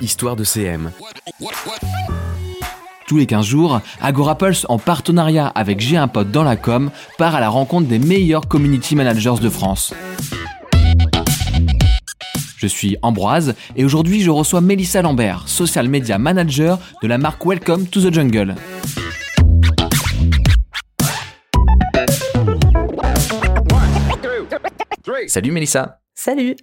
Histoire de CM. Tous les 15 jours, AgoraPulse, en partenariat avec J'ai un pote dans la com, part à la rencontre des meilleurs community managers de France. Je suis Ambroise et aujourd'hui je reçois Mélissa Lambert, social media manager de la marque Welcome to the Jungle. Salut Mélissa Salut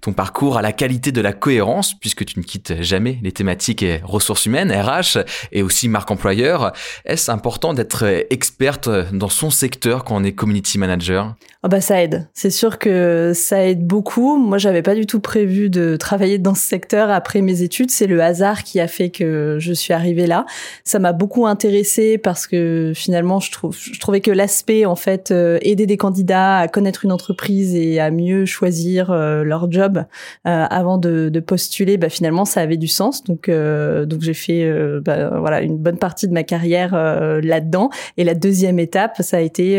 ton parcours à la qualité de la cohérence, puisque tu ne quittes jamais les thématiques et ressources humaines, RH, et aussi marque employeur. Est-ce important d'être experte dans son secteur quand on est community manager? Oh bah ça aide. C'est sûr que ça aide beaucoup. Moi, j'avais pas du tout prévu de travailler dans ce secteur après mes études. C'est le hasard qui a fait que je suis arrivée là. Ça m'a beaucoup intéressée parce que finalement, je, trouve, je trouvais que l'aspect en fait euh, aider des candidats à connaître une entreprise et à mieux choisir euh, leur job euh, avant de, de, postuler, bah, finalement ça avait du sens. Donc euh, donc j'ai fait bah, voilà une bonne partie de ma carrière là-dedans. Et la deuxième étape, ça a été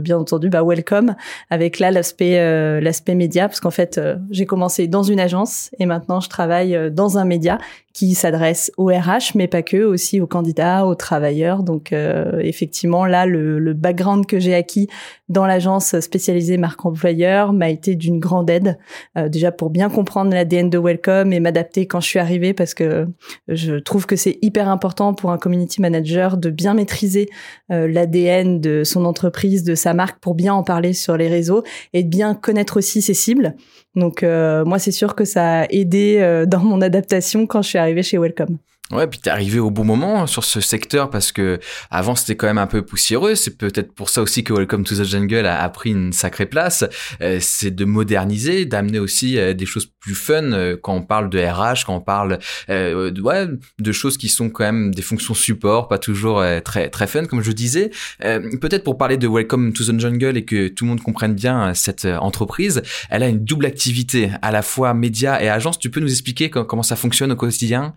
bien entendu bah, welcome avec là l'aspect l'aspect média parce qu'en fait j'ai commencé dans une agence et maintenant je travaille dans un média qui s'adresse aux RH, mais pas que, aussi aux candidats, aux travailleurs. Donc euh, effectivement, là, le, le background que j'ai acquis dans l'agence spécialisée marque employeur m'a été d'une grande aide, euh, déjà pour bien comprendre l'ADN de Welcome et m'adapter quand je suis arrivée, parce que je trouve que c'est hyper important pour un community manager de bien maîtriser euh, l'ADN de son entreprise, de sa marque, pour bien en parler sur les réseaux et de bien connaître aussi ses cibles. Donc moi, c'est sûr que ça a aidé dans mon adaptation quand je suis arrivé chez Welcome. Ouais, puis t'es arrivé au bon moment sur ce secteur parce que avant c'était quand même un peu poussiéreux. C'est peut-être pour ça aussi que Welcome to the Jungle a, pris une sacrée place. Euh, c'est de moderniser, d'amener aussi euh, des choses plus fun euh, quand on parle de RH, quand on parle de, ouais, de choses qui sont quand même des fonctions support, pas toujours très très fun comme je disais. peut-être pour parler de Welcome to the Jungle et que tout le monde comprenne bien cette entreprise, elle a une double activité, à la fois média et agence. Tu peux nous expliquer comment ça fonctionne au quotidien?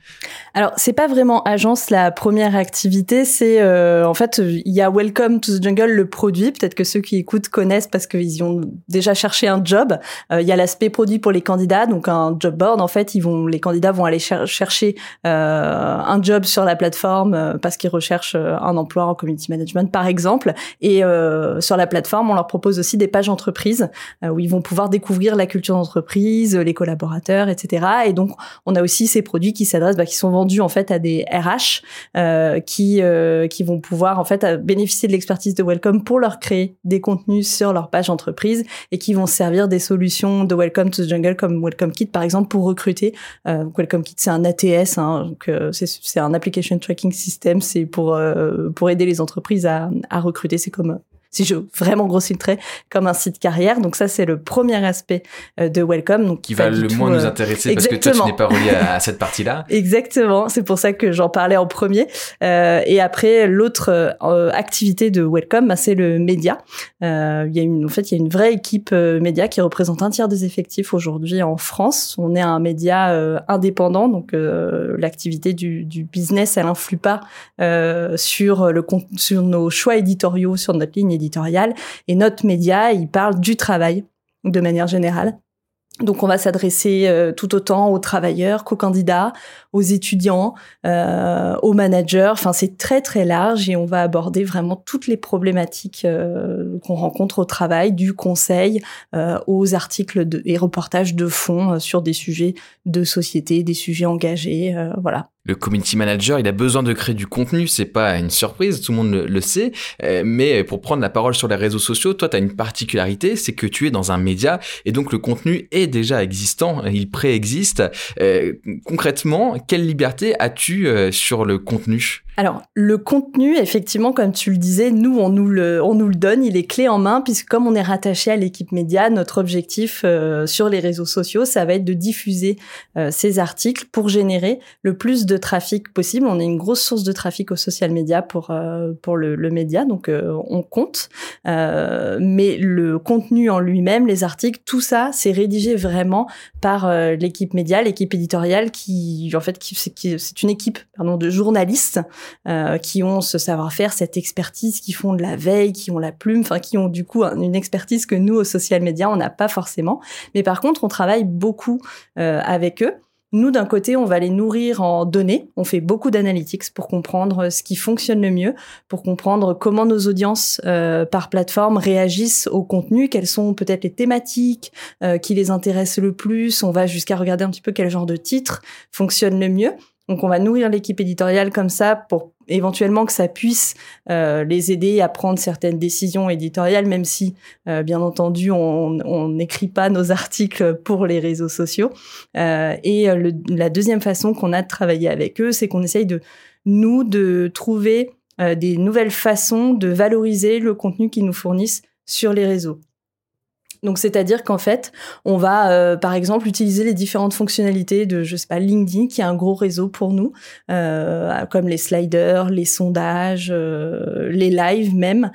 Alors c'est pas vraiment agence la première activité, c'est euh, en fait il y a Welcome to the Jungle le produit, peut-être que ceux qui écoutent connaissent parce qu'ils ont déjà cherché un job. Euh, il y a l'aspect produit pour les candidats, un job board en fait, ils vont les candidats vont aller chercher euh, un job sur la plateforme parce qu'ils recherchent un emploi en community management par exemple et sur la plateforme, on leur propose aussi des pages entreprises où ils vont pouvoir découvrir la culture d'entreprise, les collaborateurs, etc. Et donc on a aussi ces produits qui s'adressent bah, qui sont vendus en fait à des RH euh, qui euh, qui vont pouvoir en fait bénéficier de l'expertise de Welcome pour leur créer des contenus sur leur page entreprise et qui vont servir des solutions de Welcome to the Jungle comme Welcome Kit par exemple pour recruter. Euh, Welcome Kit c'est un ATS, hein, euh, c'est un application tracking system, c'est pour euh, pour aider les entreprises à, à recruter. C'est comme si je vraiment grossis le trait, comme un site carrière. Donc ça, c'est le premier aspect euh, de Welcome. Donc qui va le moins nous euh, intéresser parce que toi, tu n'es pas relié à, cette partie-là. Exactement. C'est pour ça que j'en parlais en premier. Euh, et après, l'autre euh, activité de Welcome, bah, c'est le média. Euh, il y a une, en fait, il y a une vraie équipe média qui représente un tiers des effectifs aujourd'hui en France. On est un média indépendant, donc l'activité du, du, business, elle influe pas sur le sur nos choix éditoriaux, sur notre ligne Et notre média, il parle du travail de manière générale. Donc on va s'adresser euh, tout autant aux travailleurs qu'aux candidats, aux étudiants, euh, aux managers. Enfin c'est très très large et on va aborder vraiment toutes les problématiques euh, qu'on rencontre au travail, du conseil aux articles et reportages de fond sur des sujets de société, des sujets engagés. voilà le community manager, il a besoin de créer du contenu, c'est pas une surprise, tout le monde le, sait, euh, mais pour prendre la parole sur les réseaux sociaux, toi tu une particularité, c'est que tu es dans un média et donc le contenu est déjà existant, il préexiste. Euh, concrètement, quelle liberté as-tu euh, sur le contenu? Alors, le contenu, effectivement, comme tu le disais, nous, on nous le, on nous le donne, il est clé en main, puisque comme on est rattaché à l'équipe média, notre objectif euh, sur les réseaux sociaux, ça va être de diffuser euh, ces articles pour générer le plus de trafic possible. On est une grosse source de trafic au social media pour, euh, pour le, le, média, donc on compte. mais le contenu en lui-même, les articles, tout ça, c'est rédigé vraiment par l'équipe média, l'équipe éditoriale qui, en fait, qui, c'est une équipe pardon, de journalistes euh, qui ont ce savoir-faire, cette expertise, qui font de la veille, qui ont la plume, enfin qui ont du coup une expertise que nous au social media on n'a pas forcément. Mais par contre, on travaille beaucoup euh, avec eux Nous, d'un côté, on va les nourrir en données. On fait beaucoup d'analytics pour comprendre ce qui fonctionne le mieux, pour comprendre comment nos audiences euh, par plateforme réagissent au contenu, quelles sont peut-être les thématiques euh, qui les intéressent le plus. On va jusqu'à regarder un petit peu quel genre de titre fonctionne le mieux. Donc, on va nourrir l'équipe éditoriale comme ça pour éventuellement que ça puisse euh, les aider à prendre certaines décisions éditoriales, même si, euh, bien entendu, on n'écrit pas nos articles pour les réseaux sociaux. Euh, et la deuxième façon qu'on a de travailler avec eux, c'est qu'on essaye de nous de trouver des nouvelles façons de valoriser le contenu qu'ils nous fournissent sur les réseaux. Donc c'est-à-dire qu'en fait, on va euh, par exemple utiliser les différentes fonctionnalités de je sais pas LinkedIn qui est un gros réseau pour nous, euh, comme les sliders, les sondages, euh, les lives même,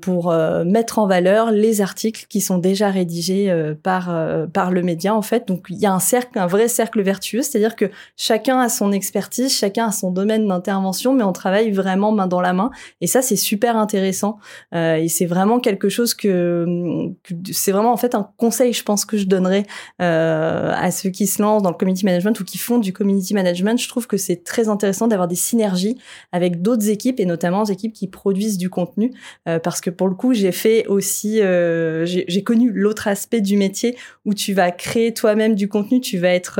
pour mettre en valeur les articles qui sont déjà rédigés par par le média en fait. Donc il y a un cercle, un vrai cercle vertueux, c'est-à-dire que chacun a son expertise, chacun a son domaine d'intervention, mais on travaille vraiment main dans la main. Et ça c'est super intéressant et c'est vraiment quelque chose que, que c'est vraiment en fait un conseil, je pense que je donnerais euh, à ceux qui se lancent dans le community management ou qui font du community management. Je trouve que c'est très intéressant d'avoir des synergies avec d'autres équipes et notamment des équipes qui produisent du contenu, euh, parce que pour le coup, j'ai fait aussi, euh, j'ai connu l'autre aspect du métier où tu vas créer toi-même du contenu, tu vas être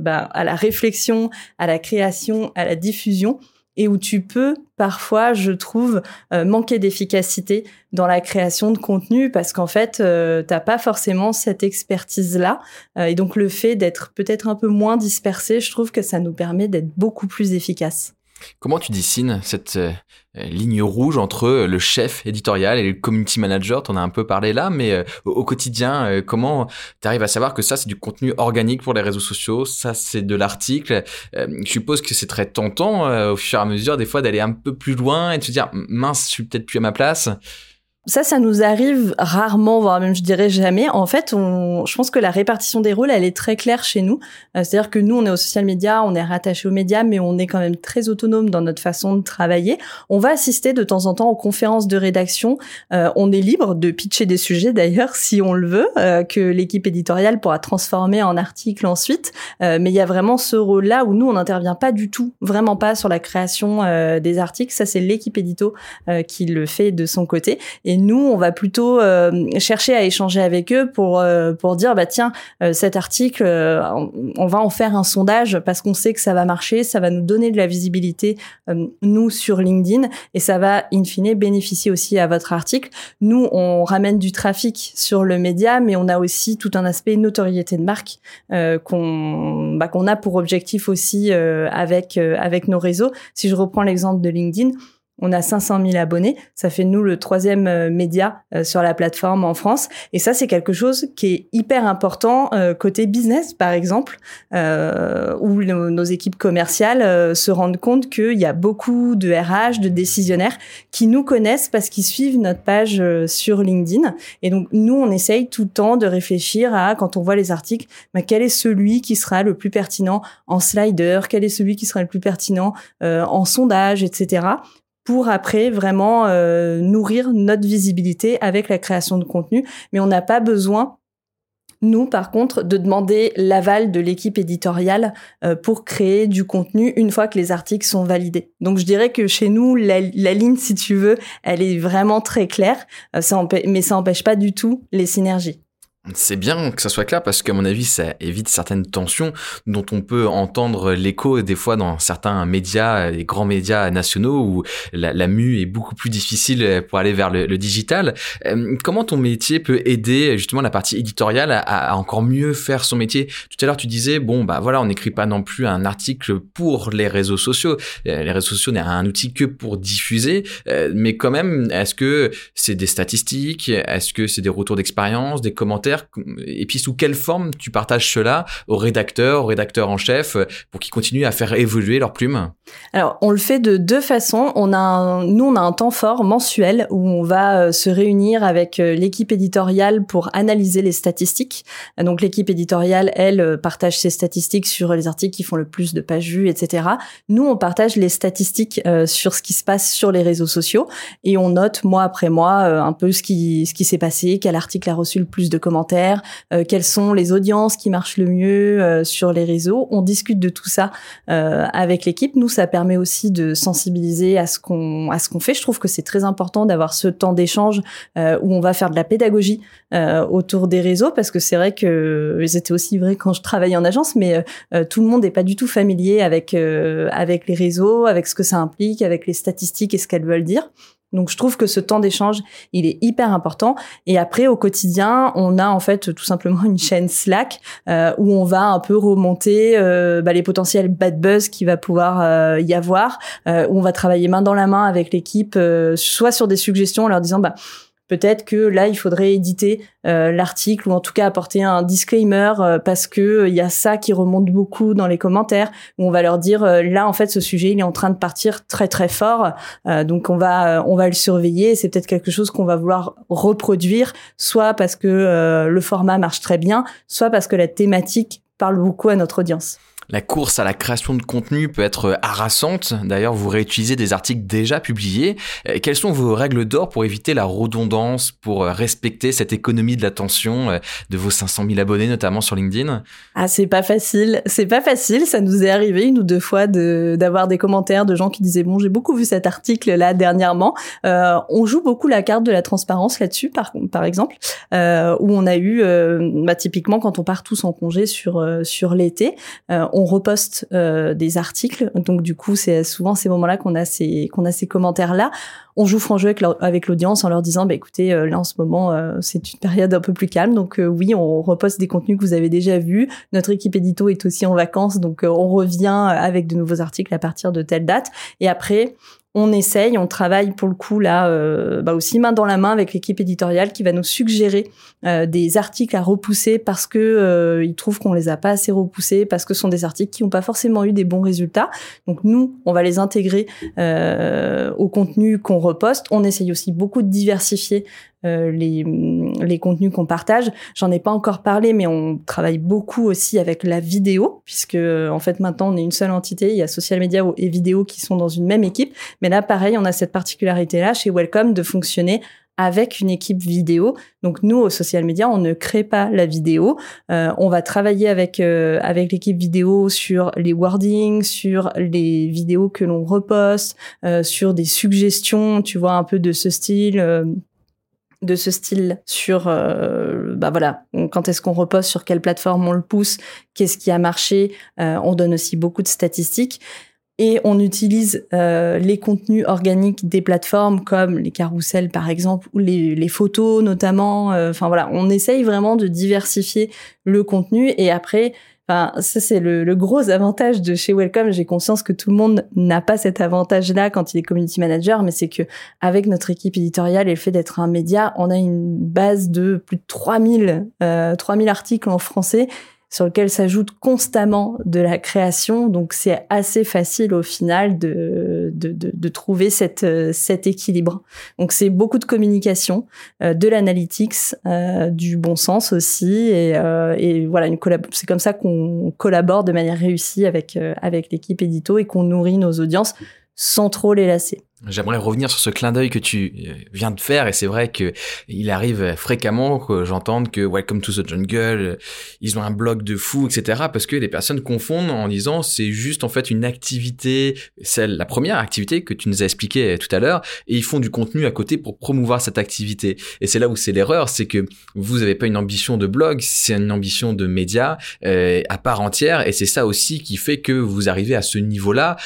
bah, à la réflexion, à la création, à la diffusion et où tu peux parfois, je trouve, euh, manquer d'efficacité dans la création de contenu parce qu'en fait, euh, t'as pas forcément cette expertise-là. Euh, et donc, le fait d'être peut-être un peu moins dispersé, je trouve que ça nous permet d'être beaucoup plus efficace. Comment tu dessines cette euh, ligne rouge entre le chef éditorial et le community manager? Tu en as un peu parlé là, mais euh, au, quotidien, euh, comment tu arrives à savoir que ça, c'est du contenu organique pour les réseaux sociaux, ça, c'est de l'article. Je suppose que c'est très tentant au fur et à mesure, des fois, d'aller un peu plus loin et de se dire, mince, je suis peut-être plus à ma place. Ça, ça nous arrive rarement, voire même je dirais jamais. En fait, on, je pense que la répartition des rôles, elle est très claire chez nous. Euh, c'est-à-dire que nous, on est au social media, on est rattaché aux médias, mais on est quand même très autonome dans notre façon de travailler. On va assister de temps en temps aux conférences de rédaction. Euh, on est libre de pitcher des sujets, d'ailleurs, si on le veut, euh, que l'équipe éditoriale pourra transformer en article ensuite. mais il y a vraiment ce rôle-là où nous, on n'intervient pas du tout, vraiment pas sur la création des articles. Ça, c'est l'équipe édito qui le fait de son côté. Nous, on va plutôt euh, chercher à échanger avec eux pour euh, pour dire bah tiens euh, cet article, on, va en faire un sondage parce qu'on sait que ça va marcher, ça va nous donner de la visibilité nous sur LinkedIn et ça va in fine bénéficier aussi à votre article. Nous, on ramène du trafic sur le média, mais on a aussi tout un aspect notoriété de marque qu'on bah, qu'on a pour objectif aussi avec avec nos réseaux. Si je reprends l'exemple de LinkedIn on a 500 000 abonnés. Ça fait nous le troisième euh, média euh, sur la plateforme en France. Et ça, c'est quelque chose qui est hyper important euh, côté business, par exemple, où nos, équipes commerciales se rendent compte qu'il y a beaucoup de RH, de décisionnaires qui nous connaissent parce qu'ils suivent notre page sur LinkedIn. Et donc, nous, on essaye tout le temps de réfléchir à, quand on voit les articles, bah, quel est celui qui sera le plus pertinent en slider, quel est celui qui sera le plus pertinent en sondage, etc pour après vraiment euh, nourrir notre visibilité avec la création de contenu. Mais on n'a pas besoin nous, par contre, de demander l'aval de l'équipe éditoriale euh, pour créer du contenu une fois que les articles sont validés. Donc, je dirais que chez nous, la, ligne, si tu veux, elle est vraiment très claire, euh, mais ça n'empêche pas du tout les synergies. C'est bien que ça soit clair parce qu'à mon avis, ça évite certaines tensions dont on peut entendre l'écho des fois dans certains médias, les grands médias nationaux où la, la mue est beaucoup plus difficile pour aller vers le, digital. Euh, comment ton métier peut aider justement la partie éditoriale à, encore mieux faire son métier? Tout à l'heure, tu disais bon bah voilà, on n'écrit pas non plus un article pour les réseaux sociaux. Euh, les réseaux sociaux n'est un outil que pour diffuser, euh, mais quand même, est-ce que c'est des statistiques? Est-ce que c'est des retours d'expérience, des commentaires? Et puis sous quelle forme tu partages cela aux rédacteurs, aux rédacteurs en chef, pour qu'ils continuent à faire évoluer leur plume Alors, on le fait de deux façons. On a nous, on a un temps fort mensuel où on va euh, se réunir avec euh, l'équipe éditoriale pour analyser les statistiques. Donc, l'équipe éditoriale, elle, euh, partage ses statistiques sur les articles qui font le plus de pages vues, etc. Nous, on partage les statistiques sur ce qui se passe sur les réseaux sociaux et on note mois après mois un peu ce qui, ce qui s'est passé, quel article a reçu le plus de commentaires commentaires, quelles sont les audiences qui marchent le mieux sur les réseaux. On discute de tout ça avec l'équipe. Nous, ça permet aussi de sensibiliser à ce qu'on à ce qu'on fait. Je trouve que c'est très important d'avoir ce temps d'échange où on va faire de la pédagogie autour des réseaux parce que c'est vrai que c'était aussi vrai quand je travaillais en agence, mais tout le monde n'est pas du tout familier avec avec les réseaux, avec ce que ça implique, avec les statistiques et ce qu'elles veulent dire. Donc je trouve que ce temps d'échange, il est hyper important. Et après, au quotidien, on a en fait tout simplement une chaîne Slack euh, où on va un peu remonter euh, bah, les potentiels bad buzz qui va pouvoir euh, y avoir, où on va travailler main dans la main avec l'équipe, soit sur des suggestions en leur disant bah peut-être que là il faudrait éditer euh, l'article ou en tout cas apporter un disclaimer euh, parce que il y a ça qui remonte beaucoup dans les commentaires où on va leur dire euh, là en fait ce sujet il est en train de partir très très fort donc on va on va le surveiller c'est peut-être quelque chose qu'on va vouloir reproduire soit parce que le format marche très bien soit parce que la thématique parle beaucoup à notre audience. La course à la création de contenu peut être harassante. D'ailleurs, vous réutilisez des articles déjà publiés. Euh, quelles sont vos règles d'or pour éviter la redondance, pour euh, respecter cette économie de l'attention euh, de vos 500 000 abonnés, notamment sur LinkedIn? Ah, c'est pas facile. C'est pas facile. Ça nous est arrivé une ou deux fois d'avoir des commentaires de gens qui disaient bon, j'ai beaucoup vu cet article là dernièrement. Euh, on joue beaucoup la carte de la transparence là-dessus, par, exemple, euh, où on a eu, euh, bah, typiquement quand on part tous en congé sur l'été reposte euh, des articles. Donc du coup, c'est souvent ces moments-là qu'on a ces qu'on a ces commentaires-là. On joue franc jeu avec l'audience en leur disant, bah écoutez, euh, là en ce moment, euh, c'est une période un peu plus calme. Donc oui, on reposte des contenus que vous avez déjà vus. Notre équipe édito est aussi en vacances, donc on revient avec de nouveaux articles à partir de telle date. Et après, on essaye, on travaille pour le coup là euh, bah aussi main dans la main avec l'équipe éditoriale qui va nous suggérer euh, des articles à repousser parce que euh, ils trouvent qu'on les a pas assez repoussés parce que ce sont des articles qui n'ont pas forcément eu des bons résultats. Donc nous, on va les intégrer au contenu qu'on reposte. On essaye aussi beaucoup de diversifier les, les contenus qu'on partage. J'en ai pas encore parlé, mais on travaille beaucoup aussi avec la vidéo, puisque en fait maintenant on est une seule entité. Il y a social media et vidéo qui sont dans une même équipe. Mais là, pareil, on a cette particularité-là chez Welcome de fonctionner avec une équipe vidéo. Donc nous au social media, on ne crée pas la vidéo. Euh, on va travailler avec euh, avec l'équipe vidéo sur les wordings, sur les vidéos que l'on reposte, euh, sur des suggestions, tu vois un peu de ce style de ce style sur euh, bah voilà quand est-ce qu'on repose sur quelle plateforme on le pousse qu'est-ce qui a marché euh, on donne aussi beaucoup de statistiques et on utilise euh, les contenus organiques des plateformes comme les carousels par exemple ou les, les photos notamment enfin voilà on essaye vraiment de diversifier le contenu et après Ça c'est le, le, gros avantage de chez Welcome. J'ai conscience que tout le monde n'a pas cet avantage-là quand il est community manager, mais c'est que avec notre équipe éditoriale et le fait d'être un média, on a une base de plus de 3000 euh, 3000 articles en français sur lequel s'ajoute constamment de la création. Donc c'est assez facile au final de, de, de, de trouver cette, euh, cet équilibre. Donc c'est beaucoup de communication, euh, de l'analytics, euh, du bon sens aussi. Et, et voilà, c'est comme ça qu'on collabore de manière réussie avec, avec l'équipe édito et qu'on nourrit nos audiences sans trop les lasser. J'aimerais revenir sur ce clin d'œil que tu euh, viens de faire et c'est vrai que il arrive fréquemment que j'entende que Welcome to the Jungle, euh, ils ont un blog de fou, etc. Parce que les personnes confondent en disant c'est juste en fait une activité, celle la première activité que tu nous as expliqué tout à l'heure, et ils font du contenu à côté pour promouvoir cette activité. Et c'est là où c'est l'erreur, c'est que vous n'avez pas une ambition de blog, c'est une ambition de média euh, à part entière, et c'est ça aussi qui fait que vous arrivez à ce niveau-là.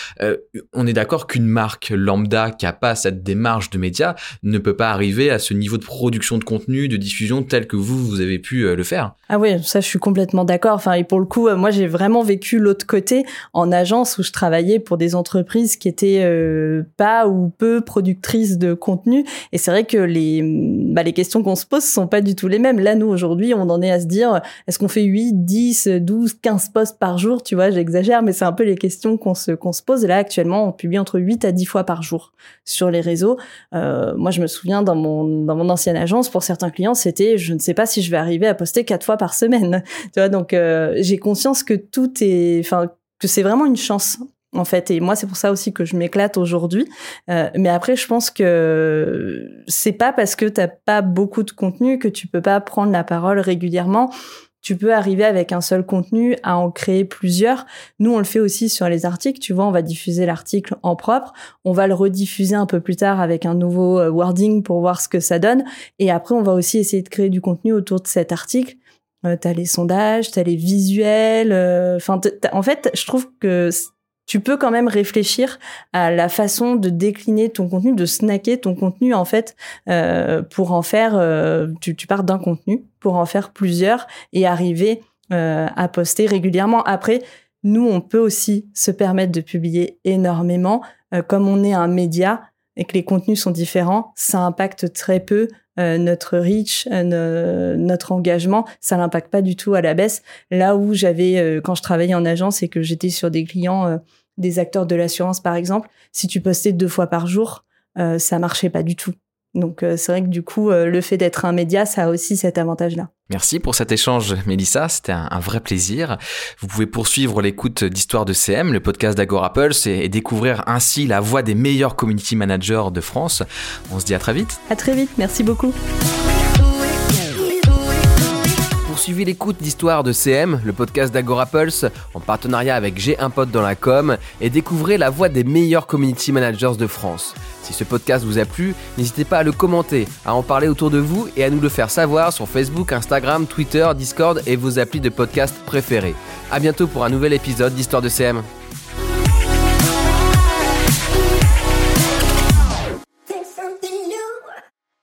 On est d'accord qu'une marque lambda qui a pas cette démarche de média ne peut pas arriver à ce niveau de production de contenu, de diffusion tel que vous, vous avez pu euh, le faire. Ah oui, ça je suis complètement d'accord. Enfin, et pour le coup, euh, moi j'ai vraiment vécu l'autre côté en agence où je travaillais pour des entreprises qui étaient euh, pas ou peu productrices de contenu. Et c'est vrai que les, bah, les questions qu'on se pose sont pas du tout les mêmes. Là, nous aujourd'hui, on en est à se dire, est-ce qu'on fait 8, 10, 12, 15 posts par jour? Tu vois, j'exagère, mais c'est un peu les questions qu'on se, qu'on se pose. là, actuellement, on publie entre 8 à 10 fois par jour sur les réseaux. Euh, moi, je me souviens dans mon dans mon ancienne agence, pour certains clients, c'était je ne sais pas si je vais arriver à poster quatre fois par semaine. Tu vois, donc euh, j'ai conscience que tout est, enfin, que c'est vraiment une chance en fait. Et moi, c'est pour ça aussi que je m'éclate aujourd'hui. Euh, mais après, je pense que c'est pas parce que t'as pas beaucoup de contenu que tu peux pas prendre la parole régulièrement. Tu peux arriver avec un seul contenu à en créer plusieurs. Nous, on le fait aussi sur les articles. Tu vois, on va diffuser l'article en propre. On va le rediffuser un peu plus tard avec un nouveau euh, wording pour voir ce que ça donne. Et après, on va aussi essayer de créer du contenu autour de cet article. Euh, t'as les sondages, t'as les visuels. Euh, enfin, en fait, je trouve que tu peux quand même réfléchir à la façon de décliner ton contenu, de snacker ton contenu en fait euh, pour en faire. Euh, tu, pars d'un contenu pour en faire plusieurs et arriver euh, à poster régulièrement. Après, nous, on peut aussi se permettre de publier énormément, comme on est un média et que les contenus sont différents, ça impacte très peu notre reach, notre engagement, ça n'impacte pas du tout à la baisse. Là où j'avais, quand je travaillais en agence et que j'étais sur des clients des acteurs de l'assurance, par exemple, si tu postais deux fois par jour, euh, ça marchait pas du tout. Donc euh, c'est vrai que du coup, euh, le fait d'être un média, ça a aussi cet avantage-là. Merci pour cet échange, Mélissa. C'était un, vrai plaisir. Vous pouvez poursuivre l'écoute d'Histoire de CM, le podcast d'Agora Pulse, et, et, découvrir ainsi la voix des meilleurs community managers de France. On se dit à très vite. À très vite. Merci beaucoup. Suivez l'écoute d'Histoire de CM, le podcast d'Agora Pulse, en partenariat avec J'ai un pote dans la com, et découvrez la voix des meilleurs community managers de France. Si ce podcast vous a plu, n'hésitez pas à le commenter, à en parler autour de vous et à nous le faire savoir sur Facebook, Instagram, Twitter, Discord et vos applis de podcast préférés. A bientôt pour un nouvel épisode d'Histoire de CM.